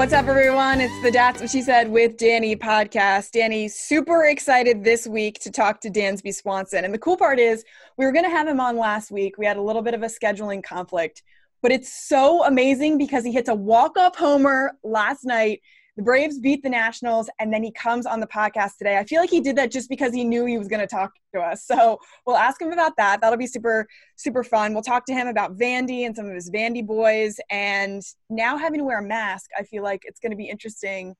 What's up, everyone? It's the That's What She Said with Danny podcast. Danny, super excited this week to talk to Dansby Swanson. And the cool part is, we were going to have him on last week. We had a little bit of a scheduling conflict, but it's so amazing because he hits a walk off homer last night the Braves beat the Nationals, and then he comes on the podcast today. I feel like he did that just because he knew he was going to talk to us. So we'll ask him about that. That'll be super, super fun. We'll talk to him about Vandy and some of his Vandy boys. And now having to wear a mask, I feel like it's going to be interesting.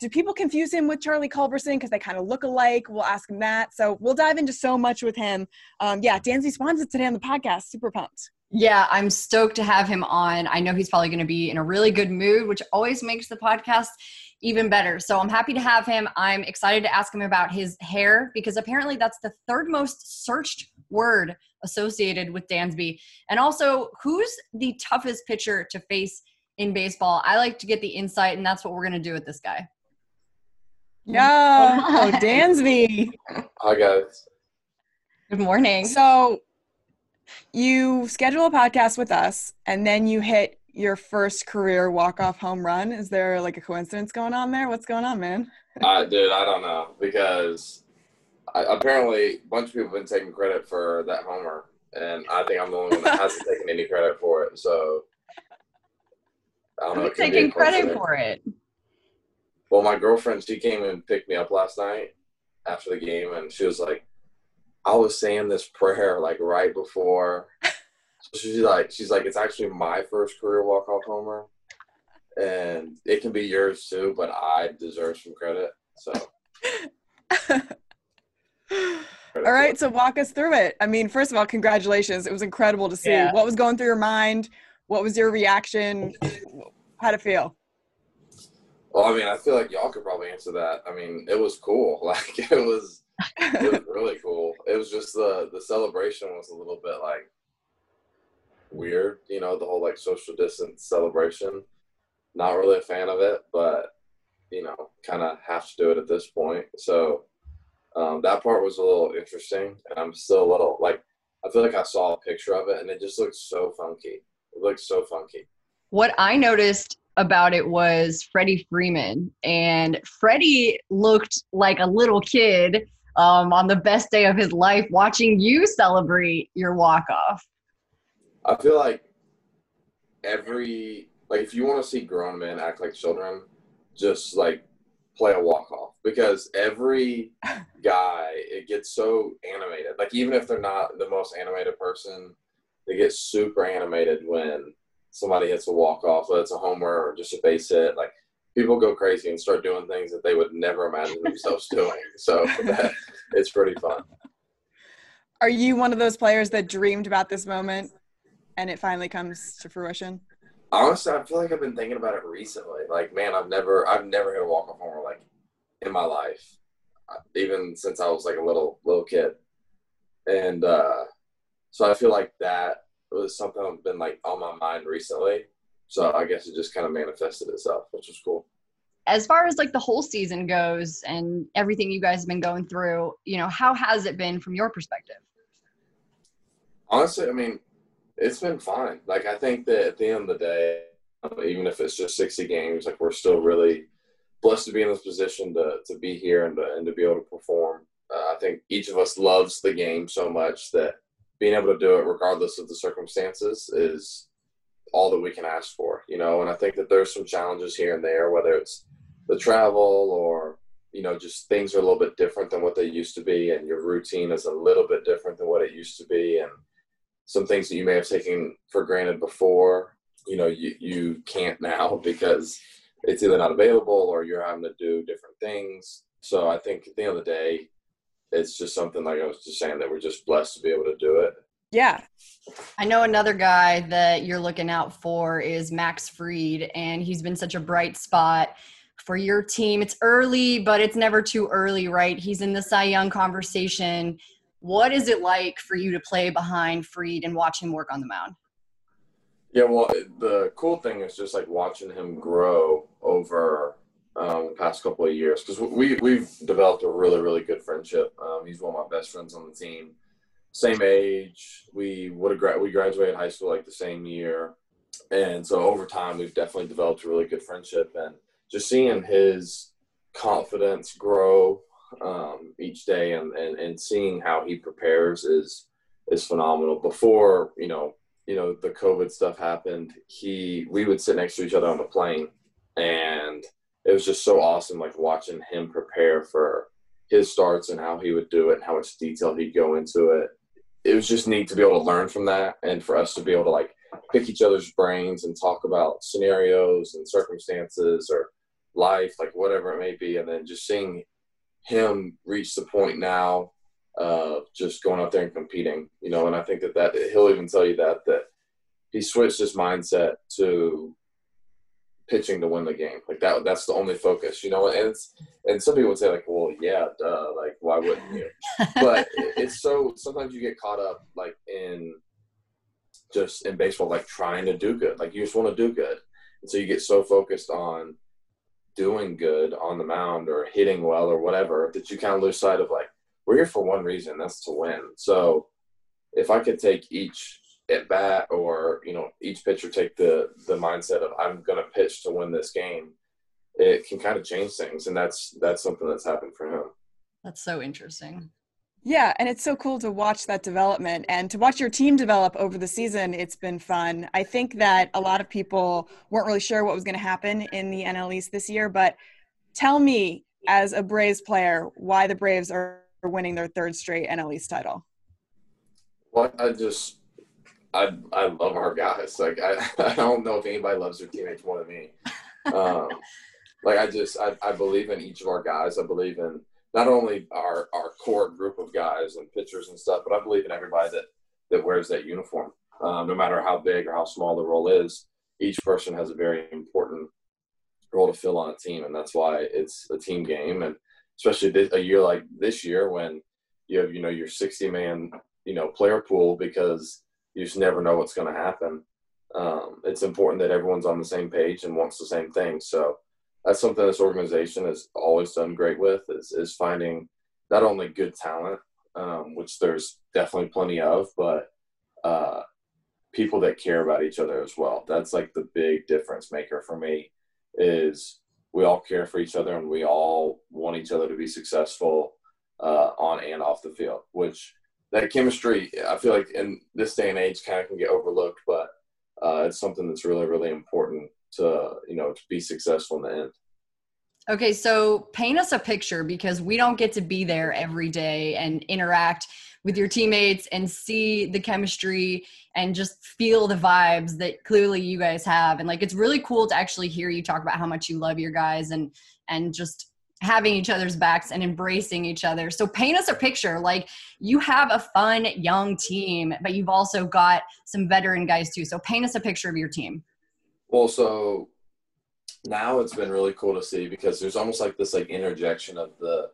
Do people confuse him with Charlie Culberson because they kind of look alike? We'll ask him that. So we'll dive into so much with him. Um, yeah, Dansby Swanson today on the podcast. Super pumped. Yeah, I'm stoked to have him on. I know he's probably going to be in a really good mood, which always makes the podcast even better. So I'm happy to have him. I'm excited to ask him about his hair because apparently that's the third most searched word associated with Dansby. And also, who's the toughest pitcher to face in baseball? I like to get the insight, and that's what we're going to do with this guy. Yo, oh, Dansby. Hi, guys. Good morning. So, you schedule a podcast with us and then you hit your first career walk-off home run. Is there like a coincidence going on there? What's going on man? Uh, dude i don't know because I, apparently a bunch of people have been taking credit for that homer and i think i'm the only one that hasn't taken any credit for it so i don't know taking credit for it? Well my girlfriend she came and picked me up last night after the game and she was like I was saying this prayer like right before. So she's like, she's like, it's actually my first career walk off homer, and it can be yours too, but I deserve some credit. So. all right, so walk us through it. I mean, first of all, congratulations! It was incredible to see. Yeah. What was going through your mind? What was your reaction? How'd it feel? Well, I mean, I feel like y'all could probably answer that. I mean, it was cool. Like it was it was really cool. It was just the the celebration was a little bit like weird, you know, the whole like social distance celebration. Not really a fan of it, but you know, kind of have to do it at this point. So um, that part was a little interesting, and I'm still a little like I feel like I saw a picture of it, and it just looks so funky. It looks so funky. What I noticed about it was Freddie Freeman, and Freddie looked like a little kid um, on the best day of his life watching you celebrate your walk off? I feel like every like if you want to see grown men act like children, just like play a walk off because every guy it gets so animated. Like even if they're not the most animated person, they get super animated when somebody hits a walk off, whether it's a homer or just a base hit. Like people go crazy and start doing things that they would never imagine themselves doing. So that, it's pretty fun. Are you one of those players that dreamed about this moment and it finally comes to fruition? Honestly, I feel like I've been thinking about it recently. Like, man, I've never, I've never hit a walk off homer like in my life, even since I was like a little little kid, and uh, so I feel like that was something that's been like on my mind recently. So I guess it just kind of manifested itself, which was cool. As far as like the whole season goes and everything you guys have been going through, you know, how has it been from your perspective? Honestly, I mean, it's been fine. Like I think that at the end of the day, even if it's just 60 games, like we're still really blessed to be in this position to, to be here and to, and to be able to perform. Uh, I think each of us loves the game so much that being able to do it regardless of the circumstances is all that we can ask for, you know. And I think that there's some challenges here and there, whether it's the travel or you know just things are a little bit different than what they used to be, and your routine is a little bit different than what it used to be, and some things that you may have taken for granted before, you know, you you can't now because it's either not available or you're having to do different things. So I think at the end of the day, it's just something like I was just saying that we're just blessed to be able to do it yeah. I know another guy that you're looking out for is Max Fried, and he's been such a bright spot for your team. It's early, but it's never too early, right? He's in the Cy Young conversation. What is it like for you to play behind Fried and watch him work on the mound? Yeah, well, the cool thing is just like watching him grow over um, the past couple of years because we we've developed a really really good friendship. Um, he's one of my best friends on the team same age. We would have gra- we graduated high school like the same year. and so over time, we've definitely developed a really good friendship, and just seeing his confidence grow um, each day, and, and and seeing how he prepares is is phenomenal. Before you know, you know, the COVID stuff happened, he we would sit next to each other on the plane, and it was just so awesome, like watching him prepare for his starts and how he would do it and how much detail he'd go into it. It was just neat to be able to learn from that and for us to be able to like pick each other's brains and talk about scenarios and circumstances or life, like whatever it may be. And then just seeing him reach the point now of just going out there and competing, you know, and I think that that he'll even tell you that, that he switched his mindset to pitching to win the game. Like that, that's the only focus, you know. And it's and some people would say like, well, yeah, duh, like why wouldn't you? but it's so sometimes you get caught up like in just in baseball, like trying to do good. Like you just want to do good, and so you get so focused on doing good on the mound or hitting well or whatever that you kind of lose sight of like we're here for one reason, that's to win. So if I could take each at bat or you know each pitcher take the the mindset of i'm going to pitch to win this game it can kind of change things and that's that's something that's happened for him. That's so interesting. Yeah and it's so cool to watch that development and to watch your team develop over the season. It's been fun. I think that a lot of people weren't really sure what was going to happen in the nl east this year but tell me as a braves player why the braves are winning their third straight nl east title? Well i just I I love our guys. Like I, I don't know if anybody loves their teammates more than me. Um, like I just I, I believe in each of our guys. I believe in not only our our core group of guys and pitchers and stuff, but I believe in everybody that that wears that uniform. Um, no matter how big or how small the role is, each person has a very important role to fill on a team, and that's why it's a team game. And especially this, a year like this year when you have you know your 60 man you know player pool because you just never know what's going to happen. Um, it's important that everyone's on the same page and wants the same thing. So that's something this organization has always done great with is, is finding not only good talent, um, which there's definitely plenty of, but uh, people that care about each other as well. That's like the big difference maker for me is we all care for each other and we all want each other to be successful uh, on and off the field, which that chemistry, I feel like in this day and age, kind of can get overlooked, but uh, it's something that's really, really important to you know to be successful in the end. Okay, so paint us a picture because we don't get to be there every day and interact with your teammates and see the chemistry and just feel the vibes that clearly you guys have. And like it's really cool to actually hear you talk about how much you love your guys and and just having each other's backs and embracing each other. So paint us a picture like you have a fun young team, but you've also got some veteran guys too. So paint us a picture of your team. Well, so now it's been really cool to see because there's almost like this like interjection of the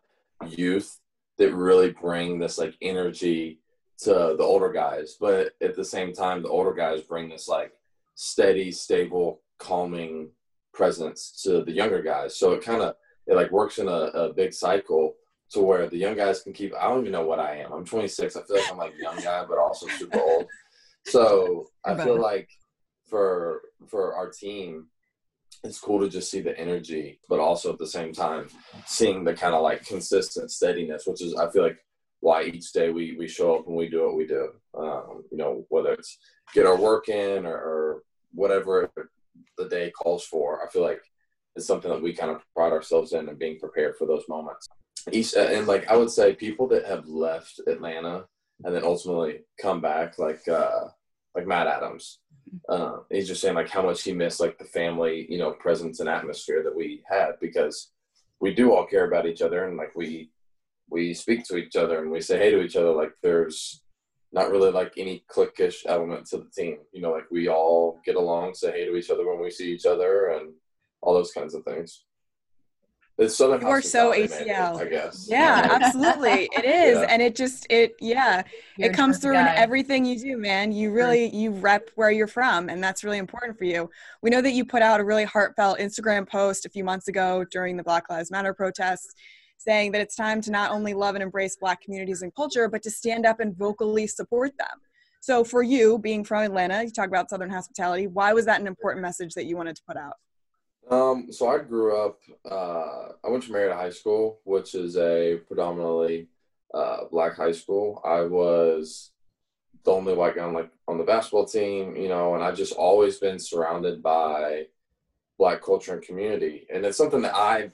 youth that really bring this like energy to the older guys, but at the same time the older guys bring this like steady, stable, calming presence to the younger guys. So it kind of it like works in a, a big cycle to where the young guys can keep i don't even know what i am. I'm 26 i feel like i'm like a young guy but also super old. So i feel like for for our team it's cool to just see the energy but also at the same time seeing the kind of like consistent steadiness which is i feel like why each day we we show up and we do what we do. Um, you know whether it's get our work in or, or whatever the day calls for i feel like is something that we kind of pride ourselves in and being prepared for those moments. Each, and like I would say, people that have left Atlanta and then ultimately come back, like uh, like Matt Adams, uh, he's just saying like how much he missed like the family, you know, presence and atmosphere that we had because we do all care about each other and like we we speak to each other and we say hey to each other. Like there's not really like any cliquish element to the team. You know, like we all get along, say hey to each other when we see each other, and all those kinds of things. It's Southern We're so ATL, I guess. Yeah, absolutely, it is, yeah. and it just it yeah, you're it comes through guy. in everything you do, man. You really mm. you rep where you're from, and that's really important for you. We know that you put out a really heartfelt Instagram post a few months ago during the Black Lives Matter protests, saying that it's time to not only love and embrace Black communities and culture, but to stand up and vocally support them. So for you, being from Atlanta, you talk about Southern hospitality. Why was that an important message that you wanted to put out? Um, so I grew up. Uh, I went to Marietta High School, which is a predominantly uh, black high school. I was the only white guy on like on the basketball team, you know, and I've just always been surrounded by black culture and community, and it's something that I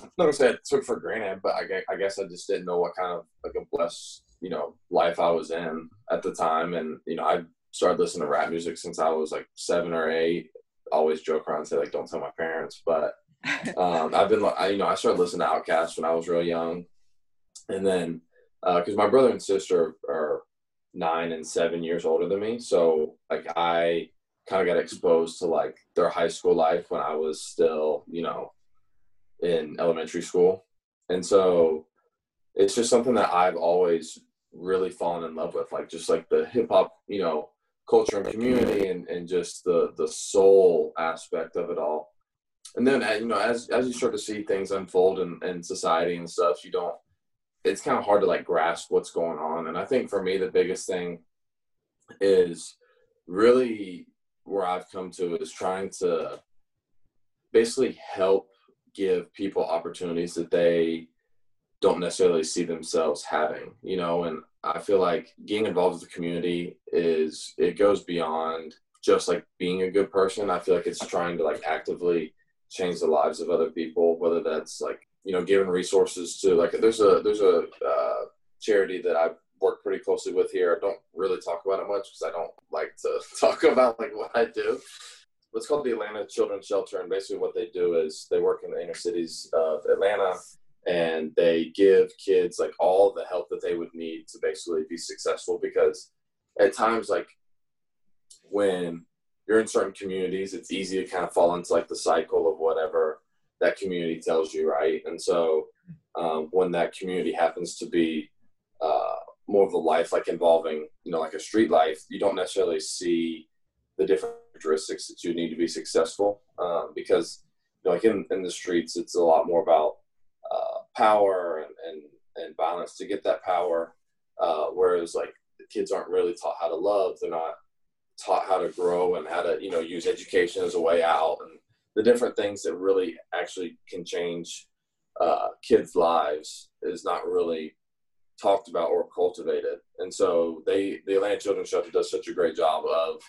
I'm not gonna say I took for granted, but I, I guess I just didn't know what kind of like a blessed you know life I was in at the time, and you know I started listening to rap music since I was like seven or eight. Always joke around and say like don't tell my parents, but um, I've been I, you know I started listening to Outkast when I was real young, and then because uh, my brother and sister are nine and seven years older than me, so like I kind of got exposed to like their high school life when I was still you know in elementary school. And so it's just something that I've always really fallen in love with, like just like the hip hop, you know, culture and community and, and just the the soul aspect of it all. And then uh, you know, as as you start to see things unfold in, in society and stuff, you don't it's kind of hard to like grasp what's going on. And I think for me the biggest thing is really where I've come to is trying to basically help give people opportunities that they don't necessarily see themselves having, you know, and I feel like getting involved with the community is it goes beyond just like being a good person. I feel like it's trying to like actively change the lives of other people, whether that's like, you know, giving resources to like there's a there's a uh, charity that I work pretty closely with here. I don't really talk about it much because I don't like to talk about like what I do what's called the Atlanta Children's Shelter, and basically what they do is they work in the inner cities of Atlanta, and they give kids like all the help that they would need to basically be successful. Because at times, like when you're in certain communities, it's easy to kind of fall into like the cycle of whatever that community tells you, right? And so um, when that community happens to be uh, more of a life like involving, you know, like a street life, you don't necessarily see the different characteristics that you need to be successful. Um, because you know, like in, in the streets, it's a lot more about power and, and, and violence to get that power. Uh, whereas like the kids aren't really taught how to love. They're not taught how to grow and how to, you know, use education as a way out and the different things that really actually can change uh, kids' lives is not really talked about or cultivated. And so they, the Atlanta Children's Shelter does such a great job of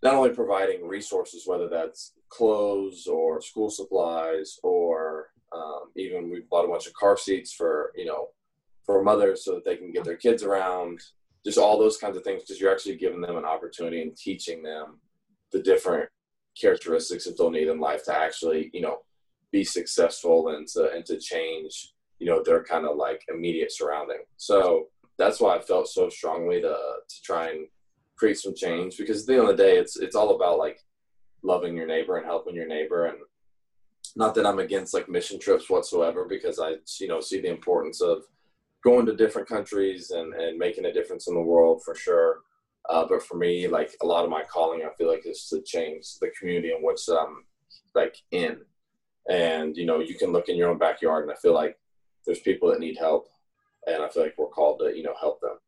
not only providing resources, whether that's clothes or school supplies, or um, even we bought a bunch of car seats for you know for mothers so that they can get their kids around. Just all those kinds of things, because you're actually giving them an opportunity and teaching them the different characteristics that they'll need in life to actually you know be successful and to and to change you know their kind of like immediate surrounding. So that's why I felt so strongly to to try and create some change because at the end of the day it's it's all about like loving your neighbor and helping your neighbor and not that I'm against like mission trips whatsoever because I you know see the importance of going to different countries and, and making a difference in the world for sure. Uh, but for me, like a lot of my calling, I feel like is to change the community in which I'm like in. And you know, you can look in your own backyard, and I feel like there's people that need help, and I feel like we're called to you know help them.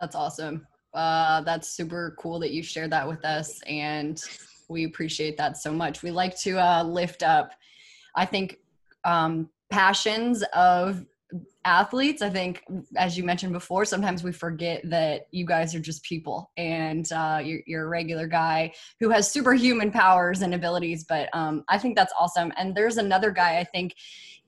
That's awesome. Uh, that's super cool that you shared that with us, and we appreciate that so much. We like to uh, lift up, I think, um, passions of athletes. I think, as you mentioned before, sometimes we forget that you guys are just people, and uh, you're, you're, a regular guy who has superhuman powers and abilities. But um, I think that's awesome. And there's another guy I think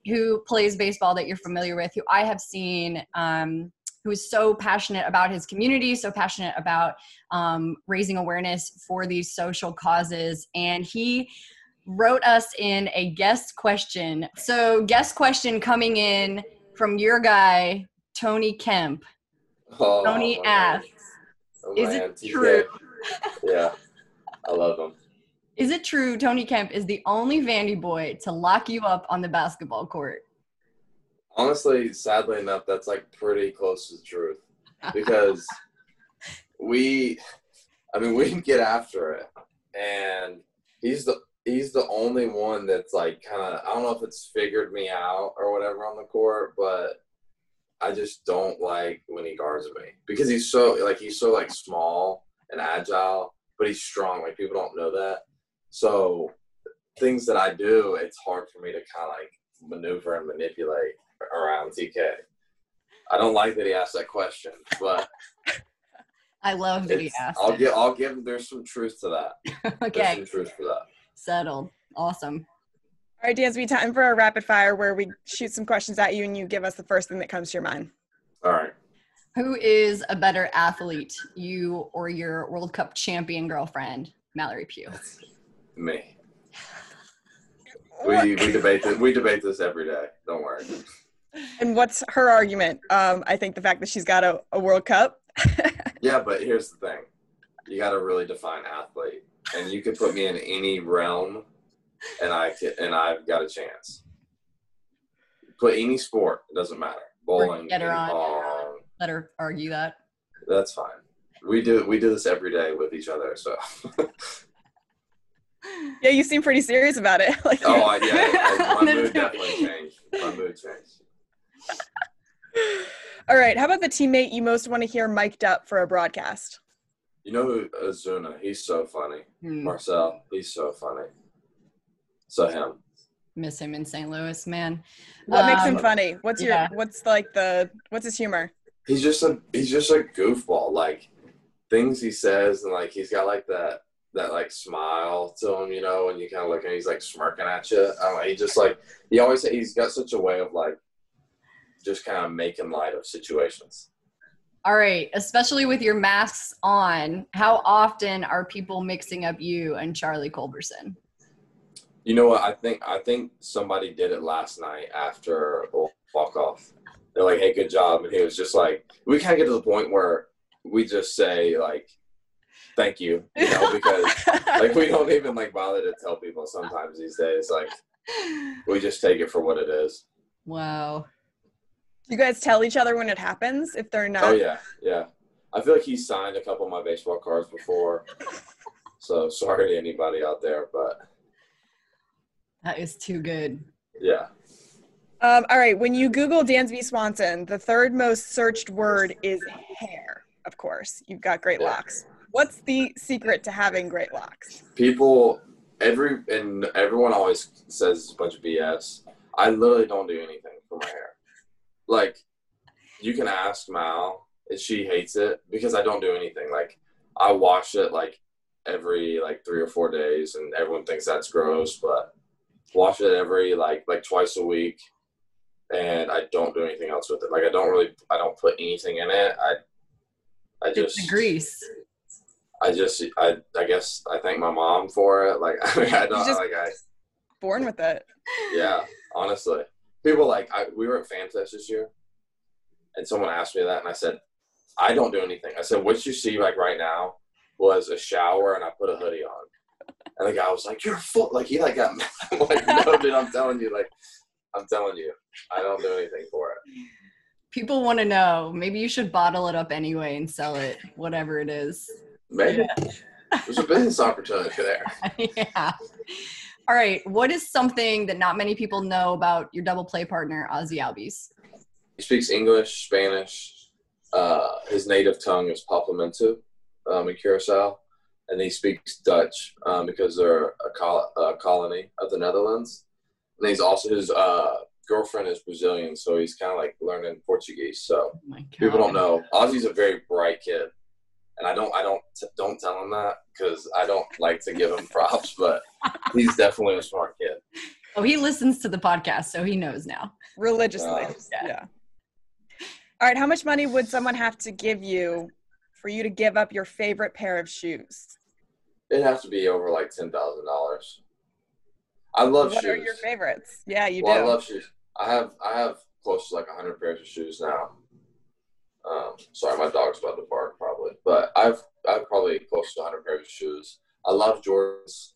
who plays baseball that you're familiar with, who I have seen. Um, who is so passionate about his community, so passionate about um, raising awareness for these social causes. And he wrote us in a guest question. So, guest question coming in from your guy, Tony Kemp. Oh, Tony asks, oh, Is it true? yeah, I love him. Is it true Tony Kemp is the only Vandy boy to lock you up on the basketball court? honestly, sadly enough, that's like pretty close to the truth because we, I mean, we can get after it, and he's the he's the only one that's like kind of I don't know if it's figured me out or whatever on the court, but I just don't like when he guards me because he's so like he's so like small and agile, but he's strong. Like people don't know that. So things that I do, it's hard for me to kind of like maneuver and manipulate around TK. I don't like that he asked that question, but I love that he asked. I'll give I'll give there's some truth to that. There's okay, some truth for that. Settled. Awesome. All right, Dansby, time for a rapid fire where we shoot some questions at you and you give us the first thing that comes to your mind. All right. Who is a better athlete, you or your World Cup champion girlfriend, Mallory Pugh? Me. We we debate this we debate this every day. Don't worry. And what's her argument? Um, I think the fact that she's got a, a World Cup. Yeah, but here's the thing. You gotta really define athlete. And you can put me in any realm and I can, and I've got a chance. Put any sport, it doesn't matter. Bowling, Get her on. pong, Let her argue that. that's fine. We do we do this every day with each other, so Yeah, you seem pretty serious about it. like, Oh I, yeah, my mood definitely changed. My mood changed. All right, how about the teammate you most want to hear mic'd up for a broadcast? You know who Ozuna, he's so funny. Hmm, Marcel, he's so funny. So him. miss him in St. Louis, man. What makes him Um, funny? What's your what's like the what's his humor? he's just a he's just a goofball. Like things he says and like he's got like that that like smile to him, you know, and you kind of look and he's like smirking at you. I don't know, he just like he always he's got such a way of like just kind of making light of situations. All right, especially with your masks on, how often are people mixing up you and Charlie Culberson? You know what? I think I think somebody did it last night after walk off. They're like, "Hey, good job," and he was just like, "We kind of get to the point where we just say like, thank you,' you know, because like we don't even like bother to tell people sometimes these days. Like we just take it for what it is. Wow. You guys tell each other when it happens if they're not Oh yeah, yeah. I feel like he signed a couple of my baseball cards before. So sorry to anybody out there, but That is too good. yeah. Um, all right, when you Google Dansby Swanson, the third most searched word is hair. Of course, you've got great Yeah. locks. What's the secret to having great locks? People, every and everyone always says it's a bunch of BS. I literally don't do anything for my hair. Like, you can ask Mal, and she hates it because I don't do anything. Like, I wash it like every like three or four days, and everyone thinks that's gross, but wash it every like like twice a week, and I don't do anything else with it. Like, I don't really, I don't put anything in it. I, I just the grease. I just, I, I guess I thank my mom for it. Like, I mean, I don't, like, I, Born with it. yeah, honestly. People like, I, we were at Fan Fest this year, and someone asked me that, and I said, I don't do anything. I said, what you see like right now was a shower, and I put a hoodie on. And the guy was like, "You're full." Like he like got. mad. I'm like, no, dude, I'm telling you, like, I'm telling you, I don't do anything for it. People want to know. Maybe you should bottle it up anyway and sell it, whatever it is. Maybe there's a business opportunity there. yeah. All right. What is something that not many people know about your double play partner, Ozzy Albies? He speaks English, Spanish. Uh, his native tongue is Papiamentu um, in Curacao, and he speaks Dutch um, because they're a, col- a colony of the Netherlands. And he's also his uh, girlfriend is Brazilian, so he's kind of like learning Portuguese. So Oh people don't know. Ozzy's a very bright kid, and I don't I don't don't tell him that because I don't like to give him props, but he's definitely a smart kid. Oh, he listens to the podcast, so he knows now. religiously. Uh, yeah. yeah. All right, how much money would someone have to give you for you to give up your favorite pair of shoes? It'd have to be over like ten thousand dollars. I love what shoes. are your favorites? Yeah, you well, do. I love shoes. I have I have close to like hundred pairs of shoes now. Um, sorry, my dog's about to bark probably, but I've I've probably close to hundred pairs of shoes. I love Jordans.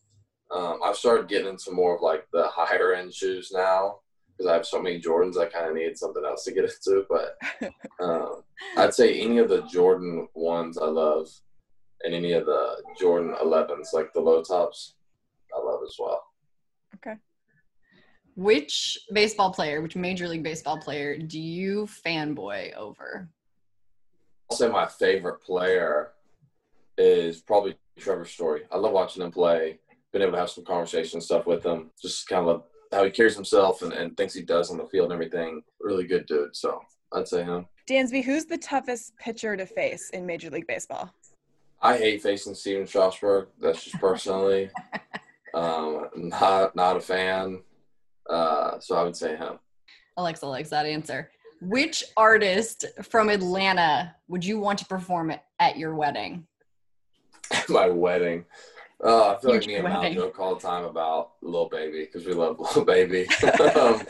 Um, I've started getting into more of like the higher end shoes now because I have so many Jordans. I kind of need something else to get into. But um, I'd say any of the Jordan ones I love, and any of the Jordan 11s, like the low tops, I love as well. Okay. Which baseball player, which Major League Baseball player, do you fanboy over? I'll say my favorite player is probably Trevor Story. I love watching him play. Been able to have some conversation and stuff with him. Just kind of how he carries himself and, and thinks he does on the field and everything. Really good dude. So I'd say him. Dansby, who's the toughest pitcher to face in Major League Baseball? I hate facing Stephen Strasburg. That's just personally. um, not not a fan. Uh, so I would say him. Alexa likes that answer. Which artist from Atlanta would you want to perform at your wedding? my wedding. Oh, I feel Huge like me and Mal wedding. joke all the time about Lil Baby because we love Lil Baby. um,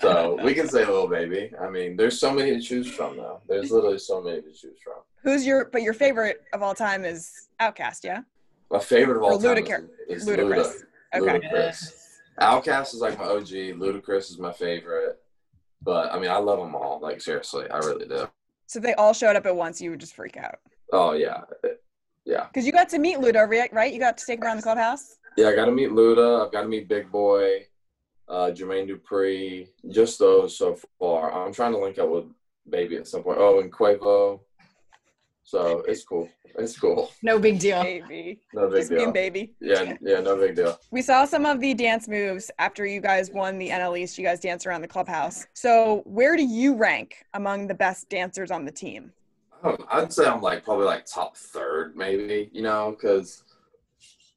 so we can say Lil Baby. I mean, there's so many to choose from though. There's literally so many to choose from. Who's your but your favorite of all time is OutKast, yeah? My favorite of all Or time Ludacris. is, is Ludacris. Luda. Okay. Ludacris. OutKast is like my OG. Ludacris is my favorite. But I mean, I love them all. Like seriously, I really do. So they all showed up at once, you would just freak out. Oh yeah, yeah, Because you got to meet Luda, right? You got to take around the clubhouse? yeah. I got to meet Luda. I've got to meet Big Boi, uh, Jermaine Dupri. Just those so far. I'm trying to link up with Baby at some point. Oh, and Quavo. So it's cool. It's cool. No big deal. Baby. No big Just being deal. baby. Yeah, yeah, no big deal. We saw some of the dance moves after you guys won the NL East. You guys danced around the clubhouse. So where do you rank among the best dancers on the team? Um, I'd say I'm like probably like top third, maybe, you know, because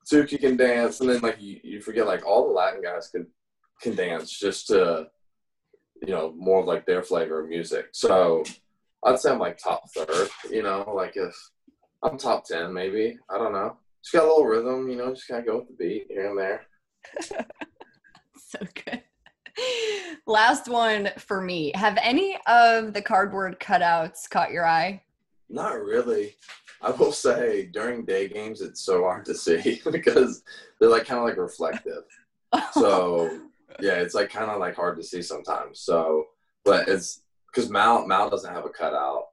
Suki can dance, and then like you, you forget like all the Latin guys can can dance just to, you know, more of like their flavor of music. So I'd say I'm like top third, you know, like if I'm top ten, maybe I don't know. Just got a little rhythm, you know, just kind of go with the beat here and there. So good. Last one for me. Have any of the cardboard cutouts caught your eye? Not really. I will say during day games, it's so hard to see because they're like kind of like reflective. So yeah, it's like kind of like hard to see sometimes. So, but it's because Mal Mal doesn't have a cutout,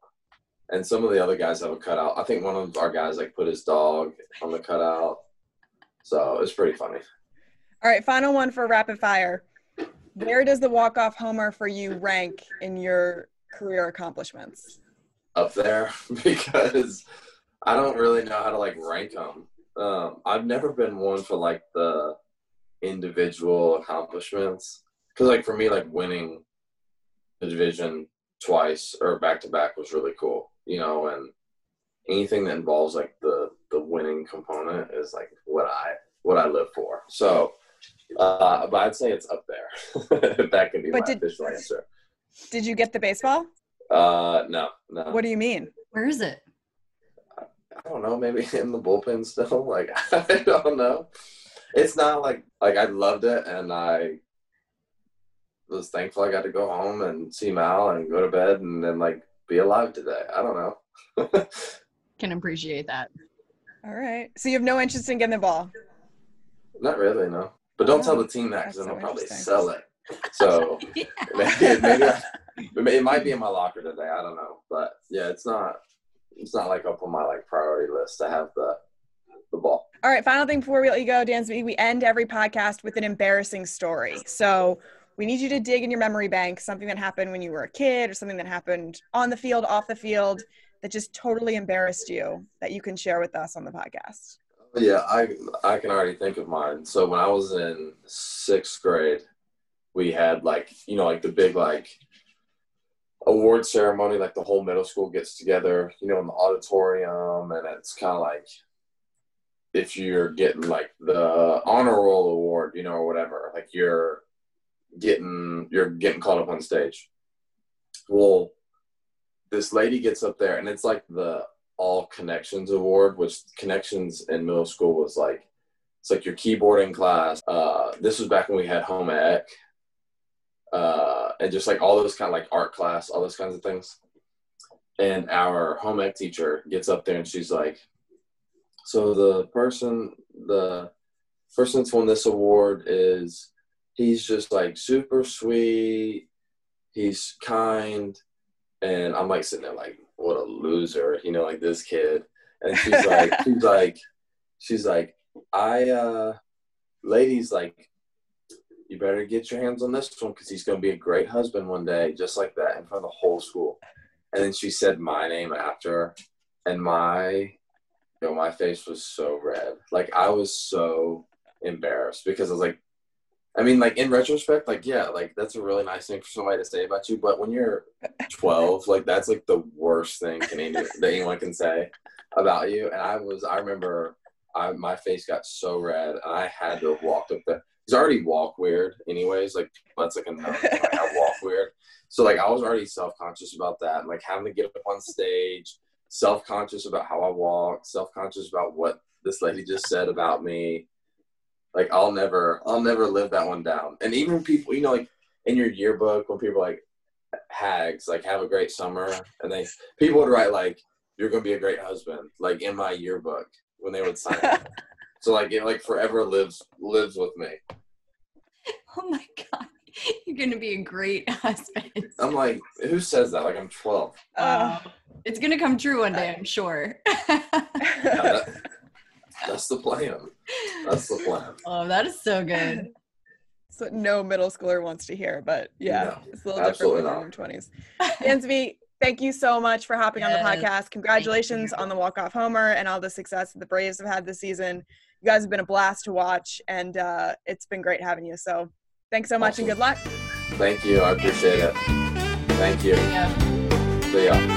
and some of the other guys have a cutout. I think one of our guys like put his dog on the cutout. So it's pretty funny. All right, final one for rapid fire. Where does the walk-off homer for you rank in your career accomplishments? up there because I don't really know how to like rank them. Um, I've never been one for like the individual accomplishments because like for me like winning the division twice or back to back was really cool, you know, and anything that involves like the the winning component is like what I what I live for. So, uh, but I'd say it's up there. that can be But my did- official answer. Did you get the baseball? Uh, no, no. What do you mean? Where is it? I don't know, maybe in the bullpen still. Like I don't know. It's not like like I loved it and I was thankful I got to go home and see Mal and go to bed and then like be alive today. I don't know. Can appreciate that. All right. So you have no interest in getting the ball. not really, no. But don't tell Oh, the team that because then so they'll probably sell it. So maybe, maybe I, it might be in my locker today. I don't know, but yeah, it's not. It's not like up on my like priority list to have the the ball. All right, final thing before we let you go, Dansby, we end every podcast with an embarrassing story. So we need you to dig in your memory bank something that happened when you were a kid or something that happened on the field, off the field, that just totally embarrassed you that you can share with us on the podcast. Yeah, I I can already think of mine. So when I was in sixth grade, we had like you know like the big like award ceremony, like the whole middle school gets together, you know, in the auditorium, and it's kind of like if you're getting like the honor roll award, you know, or whatever, like you're getting you're getting called up on stage. Well, this lady gets up there, and it's like the all connections award, which connections in middle school was like it's like your keyboarding class. Uh, this was back when we had home ec, uh, and just like all those kind of like art class, all those kinds of things. And our home ec teacher gets up there and she's like, "So the person, the person that's won this award is he's just like super sweet, he's kind." And I'm like sitting there like, what a loser, you know, like this kid. And she's like, she's like, she's like, I, uh, ladies, like, you better get your hands on this one because he's going to be a great husband one day, just like that, in front of the whole school. And then she said my name after her, and my, you know, my face was so red. Like I was so embarrassed because I was like, I mean, like in retrospect, like yeah, like that's a really nice thing for somebody to say about you. But when you're 12, like that's like the worst thing Canadian, that anyone can say about you. And I was, I remember, I my face got so red, and I had to walk up there. He's already walk weird, anyways. Like that's like a no. Like, I walk weird, so like I was already self conscious about that, and like having to get up on stage, self conscious about how I walk, self conscious about what this lady just said about me like I'll never, I'll never live that one down. And even people, you know, like in your yearbook when people like hags, like have a great summer, and they people would write like you're gonna be a great husband, like in my yearbook when they would sign it. So like it like forever lives lives with me. Oh my god. You're gonna be a great husband. I'm like, who says that? Like I'm 12. Uh, it's gonna come true one day, I'm sure. Yeah, that, that's the plan. That's the plan. Oh, that is so good. That's what no middle schooler wants to hear, but yeah, No, it's a little different when absolutely you're in not. twenties. Dansby, thank you so much for hopping on the podcast. Congratulations on the walk off homer and all the success that the Braves have had this season. You guys have been a blast to watch, and uh, it's been great having you. So, thanks so much, and good luck. Thank you. I appreciate it. Thank you. Yeah. See ya.